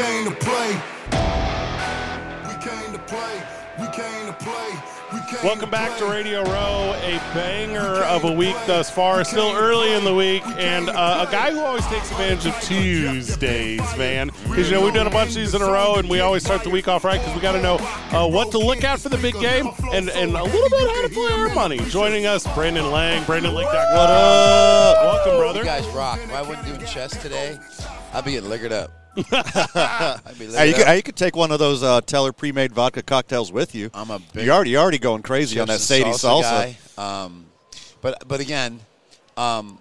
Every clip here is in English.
came to play. We came to play. We came to play. Welcome back to. Radio Row, a banger of a week thus far. Still early in the week, and uh, a guy who always takes advantage of Tuesdays, man. Because you know we've done a bunch of these in a row, and we always start the week off right because we got to know uh, what to look at for the big game and, and a little bit how to play our money. Joining us, Brandon Lang, Brandon Lang. What up? Welcome, brother. You guys rock. If I wasn't doing chess today, I'd be getting liquored up. I'd be liquored Hey, you, could, hey, you could take one of those uh, Teller pre-made vodka cocktails with you. I'm a big You're already, you're already going crazy on that Sadie salsa. guy. Um, but but again, um,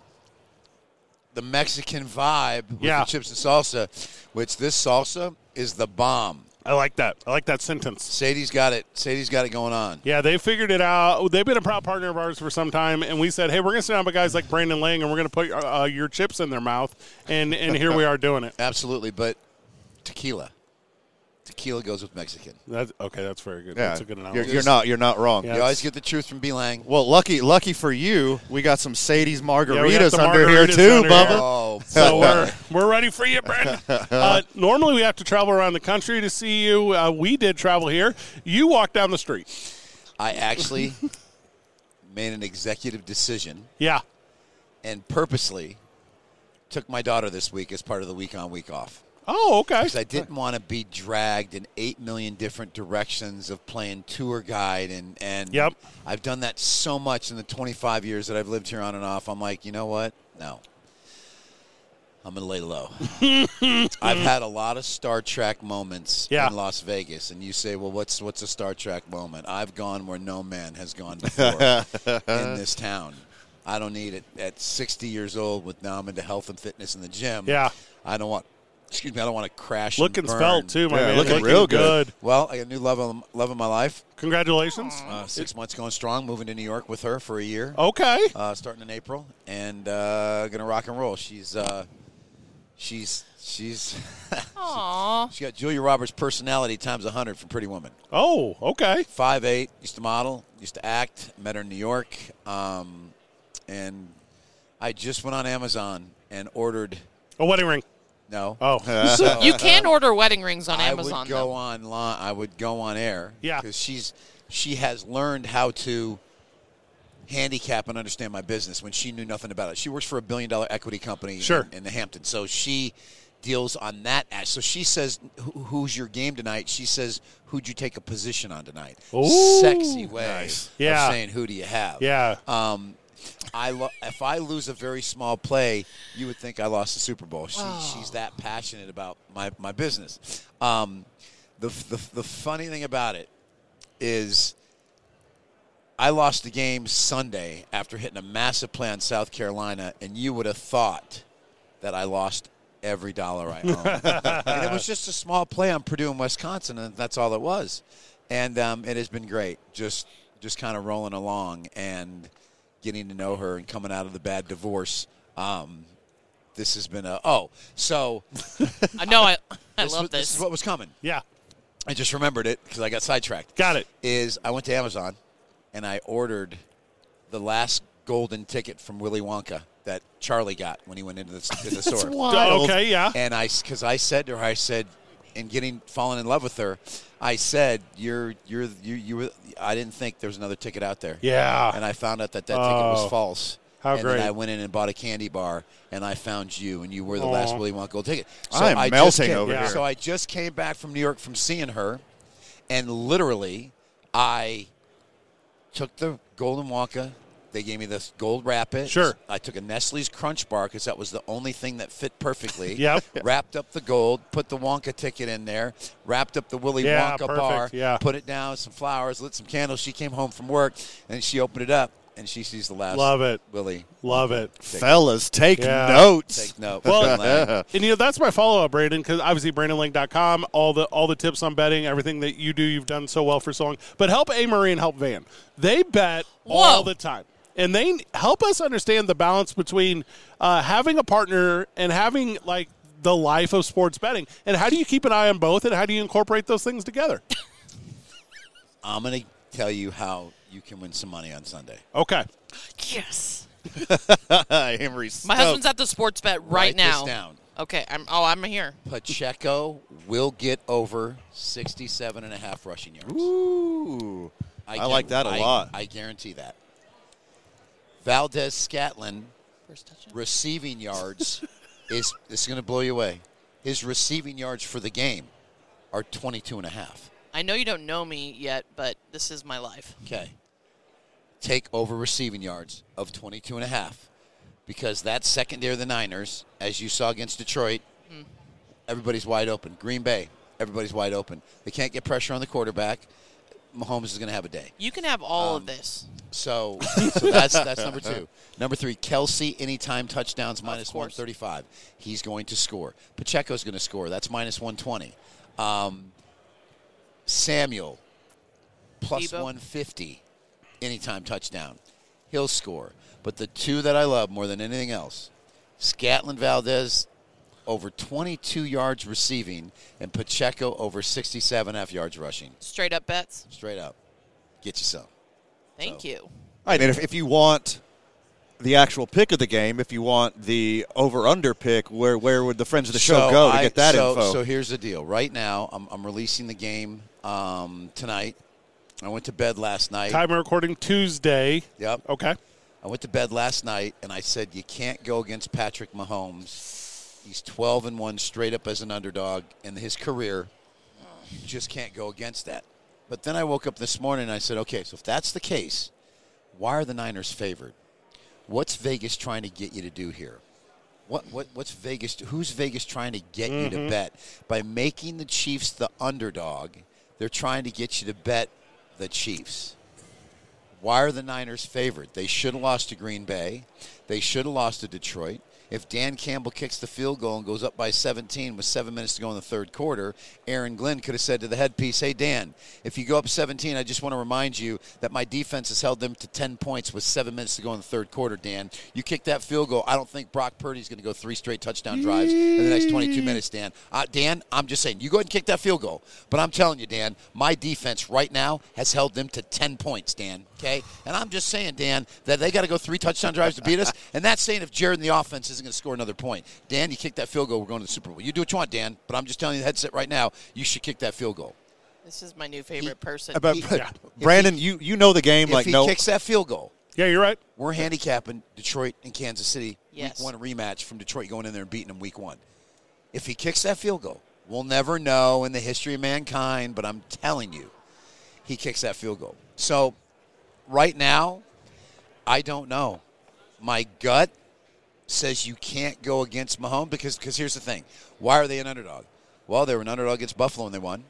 the Mexican vibe with Yeah. the chips and salsa, which this salsa is the bomb. I like that. I like that sentence. Sadie's got it. Sadie's got it going on. Yeah, they figured it out. They've been a proud partner of ours for some time, and we said, "Hey, we're going to sit down with guys like Brandon Lang, and we're going to put uh, your chips in their mouth." And and here we are doing it. Absolutely, but tequila. Tequila goes with Mexican. That's okay. That's very good. Yeah, That's a good you're, analogy. you're not you're not wrong. Yeah. You always get the truth from B Lang. Well, lucky lucky for you, we got some Sadie's margaritas we got the under here too, under Bubba. here. Oh, So we're we're ready for you, Brandon. Uh, normally we have to travel around the country to see you. Uh, we did travel here. You walked down the street. I actually made an executive decision Yeah. and purposely took my daughter this week as part of the week on, week off. Oh, okay. Because I didn't want to be dragged in eight million different directions of playing tour guide and and Yep. I've done that so much in the 25 years that I've lived here on and off. I'm like, you know what? No. I'm gonna lay low. I've had a lot of Star Trek moments Yeah. in Las Vegas, and you say, "Well, what's what's a Star Trek moment?" I've gone where no man has gone before in this town. I don't need it at 60 years old. With now I'm into health and fitness in the gym. Yeah. I don't want. Excuse me. I don't want to crash. Looking and burn. svelte too, my Yeah, man. looking real good. Well, I got a new love of love of my life. Congratulations. Uh, six months going strong. Moving to New York with her for a year. Okay. Uh, starting in April, and uh, gonna rock and roll. She's uh, she's she's Aww. she has got Julia Roberts' personality times hundred from Pretty Woman. Oh, okay. Five eight, used to model, used to act. Met her in New York, um, and I just went on Amazon and ordered. A wedding ring. No, Oh. You can order wedding rings on I Amazon. would go though. online. I would go on air. Yeah. because she's she has learned how to handicap and understand my business when she knew nothing about it. She works for a billion dollar equity company Sure. in, in the Hamptons, so she deals on that. as- So she says, "Who's your game tonight?" She says, "Who'd you take a position on tonight?" Ooh. Sexy way Nice. Yeah. of saying, "Who do you have?" Yeah. Um, I lo- if I lose a very small play, you would think I lost the Super Bowl. She, She's that passionate about my, my business. Um, the, the the funny thing about it is, I lost the game Sunday after hitting a massive play on South Carolina, and you would have thought that I lost every dollar I own. and it was just a small play on Purdue and Wisconsin, and that's all it was. And um, it has been great, just just kind of rolling along and getting to know her and coming out of the bad divorce. Um, this has been a oh so I know. I, I this, love was- this. is what was coming. Yeah. I just remembered it because I got sidetracked. Got it. Is I went to Amazon and I ordered the last golden ticket from Willy Wonka that Charlie got when he went into the, to the store. Okay. Yeah. And I, because I said to her, I said, in getting falling in love with her, I said, "You're, you're, you, you were." I didn't think there was another ticket out there. Yeah. And I found out that that ticket Oh, was false. how and great. Then I went in and bought a candy bar, and I found you, and you were the last Aw. Willy Wonka gold ticket. I am just melting came- over here. So I just came back from New York from seeing her, and literally, I took the golden Wonka. They gave me this gold wrap it. Sure. I took a Nestle's Crunch Bar because that was the only thing that fit perfectly. Yep. Wrapped up the gold, put the Wonka ticket in there, wrapped up the Willy Yeah, Wonka perfect, bar, yeah. put it down, some flowers, lit some candles. She came home from work and she opened it up and she sees the last Love it. Willy. Love it. Fellas, take Yeah. notes. Take note. Well, and you know that's my follow up, Brandon, because obviously BrandonLang.com, all the all the tips on betting, everything that you do, you've done so well for so long. But help A Marie and help Van. They bet all the time, and they help us understand the balance between uh, having a partner and having like the life of sports betting. And how do you keep an eye on both, and how do you incorporate those things together? I'm going to tell you how you can win some money on Sunday. Okay. yes. Henry My husband's at the sports bet right Write now. This down. Okay, I'm. Oh, I'm here. Pacheco will get over 67 and a half rushing yards. Ooh. I guar- like that a lot. I guarantee that. Valdes Scantling receiving yards is this is going to blow you away. His receiving yards for the game are 22 and a half. I know you don't know me yet, but this is my life. Okay. Take over receiving yards of 22 and a half because that secondary of the Niners, as you saw against Detroit, everybody's wide open. Green Bay, everybody's wide open. They can't get pressure on the quarterback. Mahomes is going to have a day. You can have all Um, of this. So, so that's that's number two. Number three, Kelce anytime touchdowns minus one course. thirty five. He's going to score. Pacheco's going to score. That's minus one twenty. Um, Samuel one fifty anytime touchdown. He'll score. But the two that I love more than anything else, Scantling Valdes over 22 yards receiving and Pacheco over 67 half yards rushing. Straight up bets. Straight up. Get you some. Thank So- you. All right, and if, if you want the actual pick of the game, if you want the over/under pick, where where would the friends of the show go to I- get that so, info? So here's the deal. Right now, I'm, I'm releasing the game um, tonight. I went to bed last night. Time of recording Tuesday. Yep. Okay. I went to bed last night and I said you can't go against Patrick Mahomes. He's 12 and 1 straight up as an underdog in his career. You just can't go against that. But then I woke up this morning and I said, okay, so if that's the case, why are the Niners favored? What's Vegas trying to get you to do here? What, what what's Vegas? Who's Vegas trying to get you to mm-hmm. bet by making the Chiefs the underdog? They're trying to get you to bet the Chiefs. Why are the Niners favored? They should have lost to Green Bay. They should have lost to Detroit. If Dan Campbell kicks the field goal and goes up by 17 with seven minutes to go in the third quarter, Aaron Glenn could have said to the headpiece, Hey, Dan, if you go up 17, I just want to remind you that my defense has held them to 10 points with seven minutes to go in the third quarter, Dan. You kick that field goal. I don't think Brock Purdy's going to go three straight touchdown drives in the next 22 minutes, Dan. Uh, Dan, I'm just saying, you go ahead and kick that field goal. But I'm telling you, Dan, my defense right now has held them to 10 points, Dan. Okay? And I'm just saying, Dan, that they got to go three touchdown drives to beat us. And that's saying if Jared and the offense isn't going to score another point. Dan, you kick that field goal, we're going to the Super Bowl. You do what you want, Dan, but I'm just telling you the headset right now, you should kick that field goal. This is my new favorite person. About- he- yeah. Brandon, you you know the game If like he no. kicks that field goal, Yeah, you're right. we're handicapping Detroit and Kansas City Yes. week one rematch from Detroit going in there and beating them week one. If he kicks that field goal, we'll never know in the history of mankind, but I'm telling you, he kicks that field goal. So right now, I don't know. My gut says you can't go against Mahomes because because here's the thing. Why are they an underdog? Well, they were an underdog against Buffalo and they won.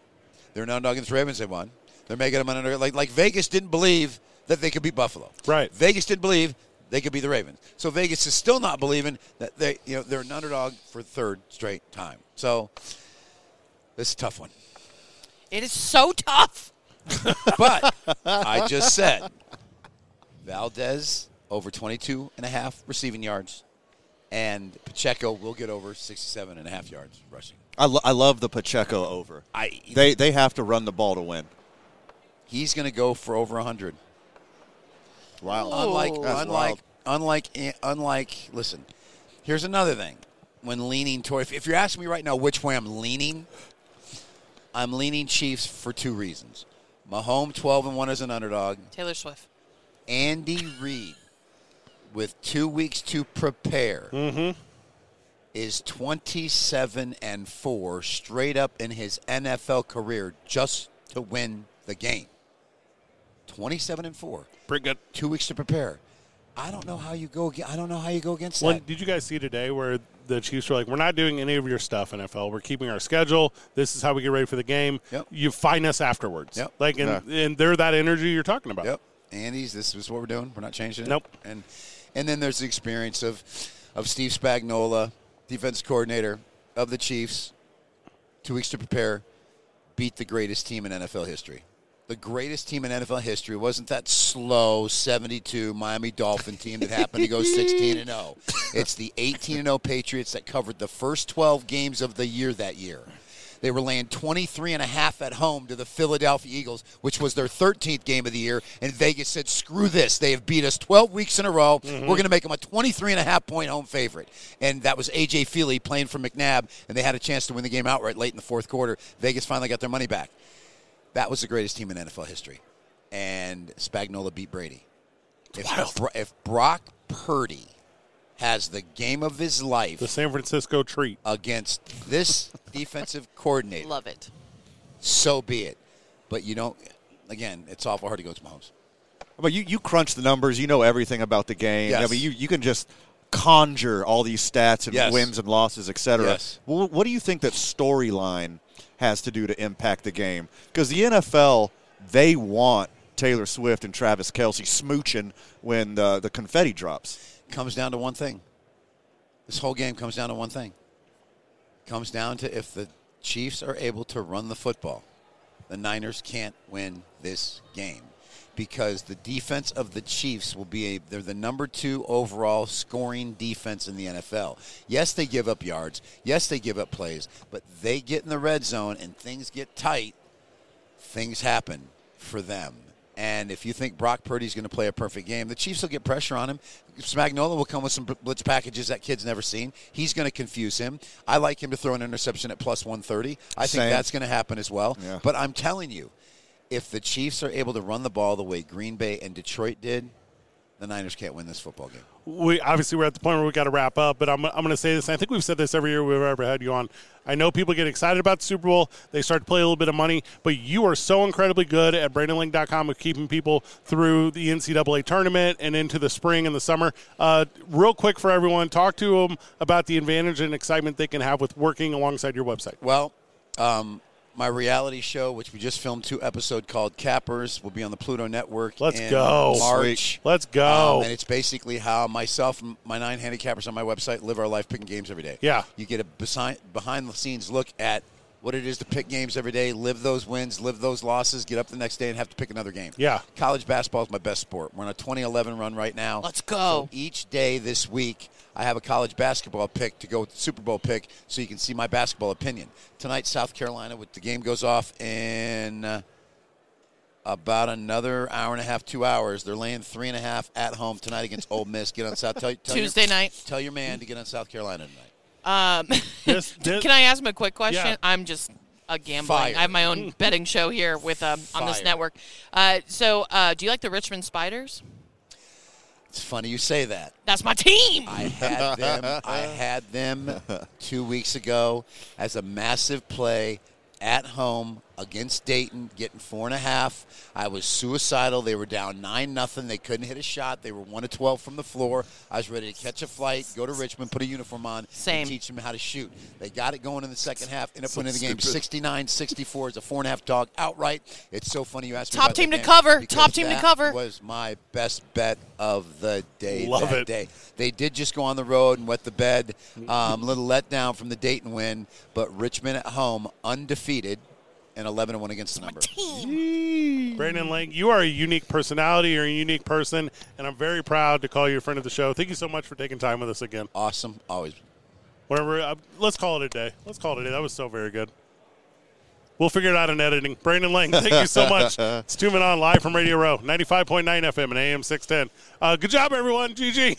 They're an underdog against Ravens, they won. They're making them an underdog. Like, like Vegas didn't believe that they could beat Buffalo. Right. Vegas didn't believe they could be the Ravens. So Vegas is still not believing that they, you know, they're an underdog for third straight time. So this is a tough one. it is so tough. But I just said Valdes over 22 and a half receiving yards and Pacheco will get over 67 and a half yards rushing. I, lo- I love the Pacheco over. I They they have to run the ball to win. he's going to go for over 100. Wow. Unlike That's unlike unlike unlike listen. Here's another thing. When leaning toward if, if you're asking me right now which way I'm leaning, I'm leaning Chiefs for two reasons. Mahomes 12 and 1 as an underdog. Taylor Swift. Andy Reid with 2 weeks to prepare. Mm-hmm. Is 27 and 4 straight up in his NFL career just to win the game. 27 and 4 Pretty good. two weeks to prepare. I don't know how you go. I don't know how you go against Well, that. did you guys see today where the Chiefs were like, "We're not doing any of your stuff, NFL. We're keeping our schedule. This is how we get ready for the game. Yep. You find us afterwards." Yep. Like, and, and they're that energy you're talking about. Yep. Andy's. This is what we're doing. We're not changing it. Nope. And and then there's the experience of of Steve Spagnuolo, defense coordinator of the Chiefs. Two weeks to prepare, beat the greatest team in NFL history. The greatest team in NFL history wasn't that slow 72 Miami Dolphin team that happened to go 16 and 0. It's the 18 and 0 Patriots that covered the first 12 games of the year that year. They were laying 23 and a half at home to the Philadelphia Eagles, which was their 13th game of the year. And Vegas said, screw this. They have beat us 12 weeks in a row. Mm-hmm. We're going to make them a 23 and a half point home favorite. And that was A.J. Feeley playing for McNabb, and they had a chance to win the game outright late in the fourth quarter. Vegas finally got their money back. That was the greatest team in NFL history. And Spagnuolo beat Brady. If, if Brock Purdy has the game of his life The San Francisco treat. against this defensive coordinator, Love it. so be it. But you don't. Again, it's awful hard to go to Mahomes. But you, you crunch the numbers. You know everything about the game. Yes. I mean, you, you can just conjure all these stats and Yes. wins and losses, et cetera. Yes. Well, what do you think that storyline has to do to impact the game? Because the NFL, they want Taylor Swift and Travis Kelce smooching when the, the confetti drops. Comes down to one thing. This whole game comes down to one thing. Comes down to if the Chiefs are able to run the football, the Niners can't win this game because the defense of the Chiefs will be a they're the number 2 overall scoring defense in the NFL. Yes, they give up yards. Yes, they give up plays, but they get in the red zone and things get tight, things happen for them. And if you think Brock Purdy's going to play a perfect game, the Chiefs will get pressure on him. Spagnuolo will come with some blitz packages that kid's never seen. He's going to confuse him. I like him to throw an interception at plus 130. I think that's going to happen as well. Yeah. But I'm telling you, if the Chiefs are able to run the ball the way Green Bay and Detroit did, the Niners can't win this football game. we obviously we're at the point where we got to wrap up, but I'm, I'm going to say this. I think we've said this every year we've ever had you on. I know people get excited about the Super Bowl. They start to play a little bit of money, but you are so incredibly good at BrandonLang.com with keeping people through the NCAA tournament and into the spring and the summer. Uh, real quick for everyone, talk to them about the advantage and excitement they can have with working alongside your website. Well, um, my reality show, which we just filmed two episodes called Cappers, will be on the Pluto Network. Let's in go. March. Let's go. Um, and it's basically how myself my nine handicappers on my website live our life picking games every day. Yeah. You get a behind the scenes look at what it is to pick games every day, live those wins, live those losses, get up the next day and have to pick another game. Yeah. College basketball is my best sport. We're on a 2011 run right now. Let's go. So each day this week, I have a college basketball pick to go with the Super Bowl pick so you can see my basketball opinion. Tonight, South Carolina, with the game goes off in uh, about another hour and a half, two hours. They're laying three and a half at home tonight against Ole Miss. Get on South tell, tell your- Tuesday night. Tell your man to get on South Carolina tonight. Um, This- this- can I ask him a quick question? Yeah. I'm just a gambling. Fire. I have my own betting show here with um, on this network. Uh, so, uh, do you like the Richmond Spiders? It's funny you say that. That's my team. I had them. I had them two weeks ago as a massive play at home against Dayton, getting four and a half. I was suicidal. They were down nine nothing. They couldn't hit a shot. They were one of twelve from the floor. I was ready to catch a flight, go to Richmond, put a uniform on, Same. and teach them how to shoot. They got it going in the second half. Ended up winning the game 69-64. It's a four and a half dog outright. It's so funny you asked me Top about that team to cover. Top team to cover. Was my best bet of the day Love that it. day. They did just go on the road and wet the bed. Um, little letdown from the Dayton win, but Richmond at home, undefeated, and 11 and 1 against the number. Brandon Lang, you are a unique personality. You're a unique person, and I'm very proud to call you a friend of the show. Thank you so much for taking time with us again. Awesome, always. Whatever. Uh, let's call it a day. Let's call it a day. That was so very good. We'll figure it out in editing. Brandon Lang, thank you so much. it's Two Men On live from Radio Row, 95.9 FM and AM 610. Uh, good job, everyone. GG.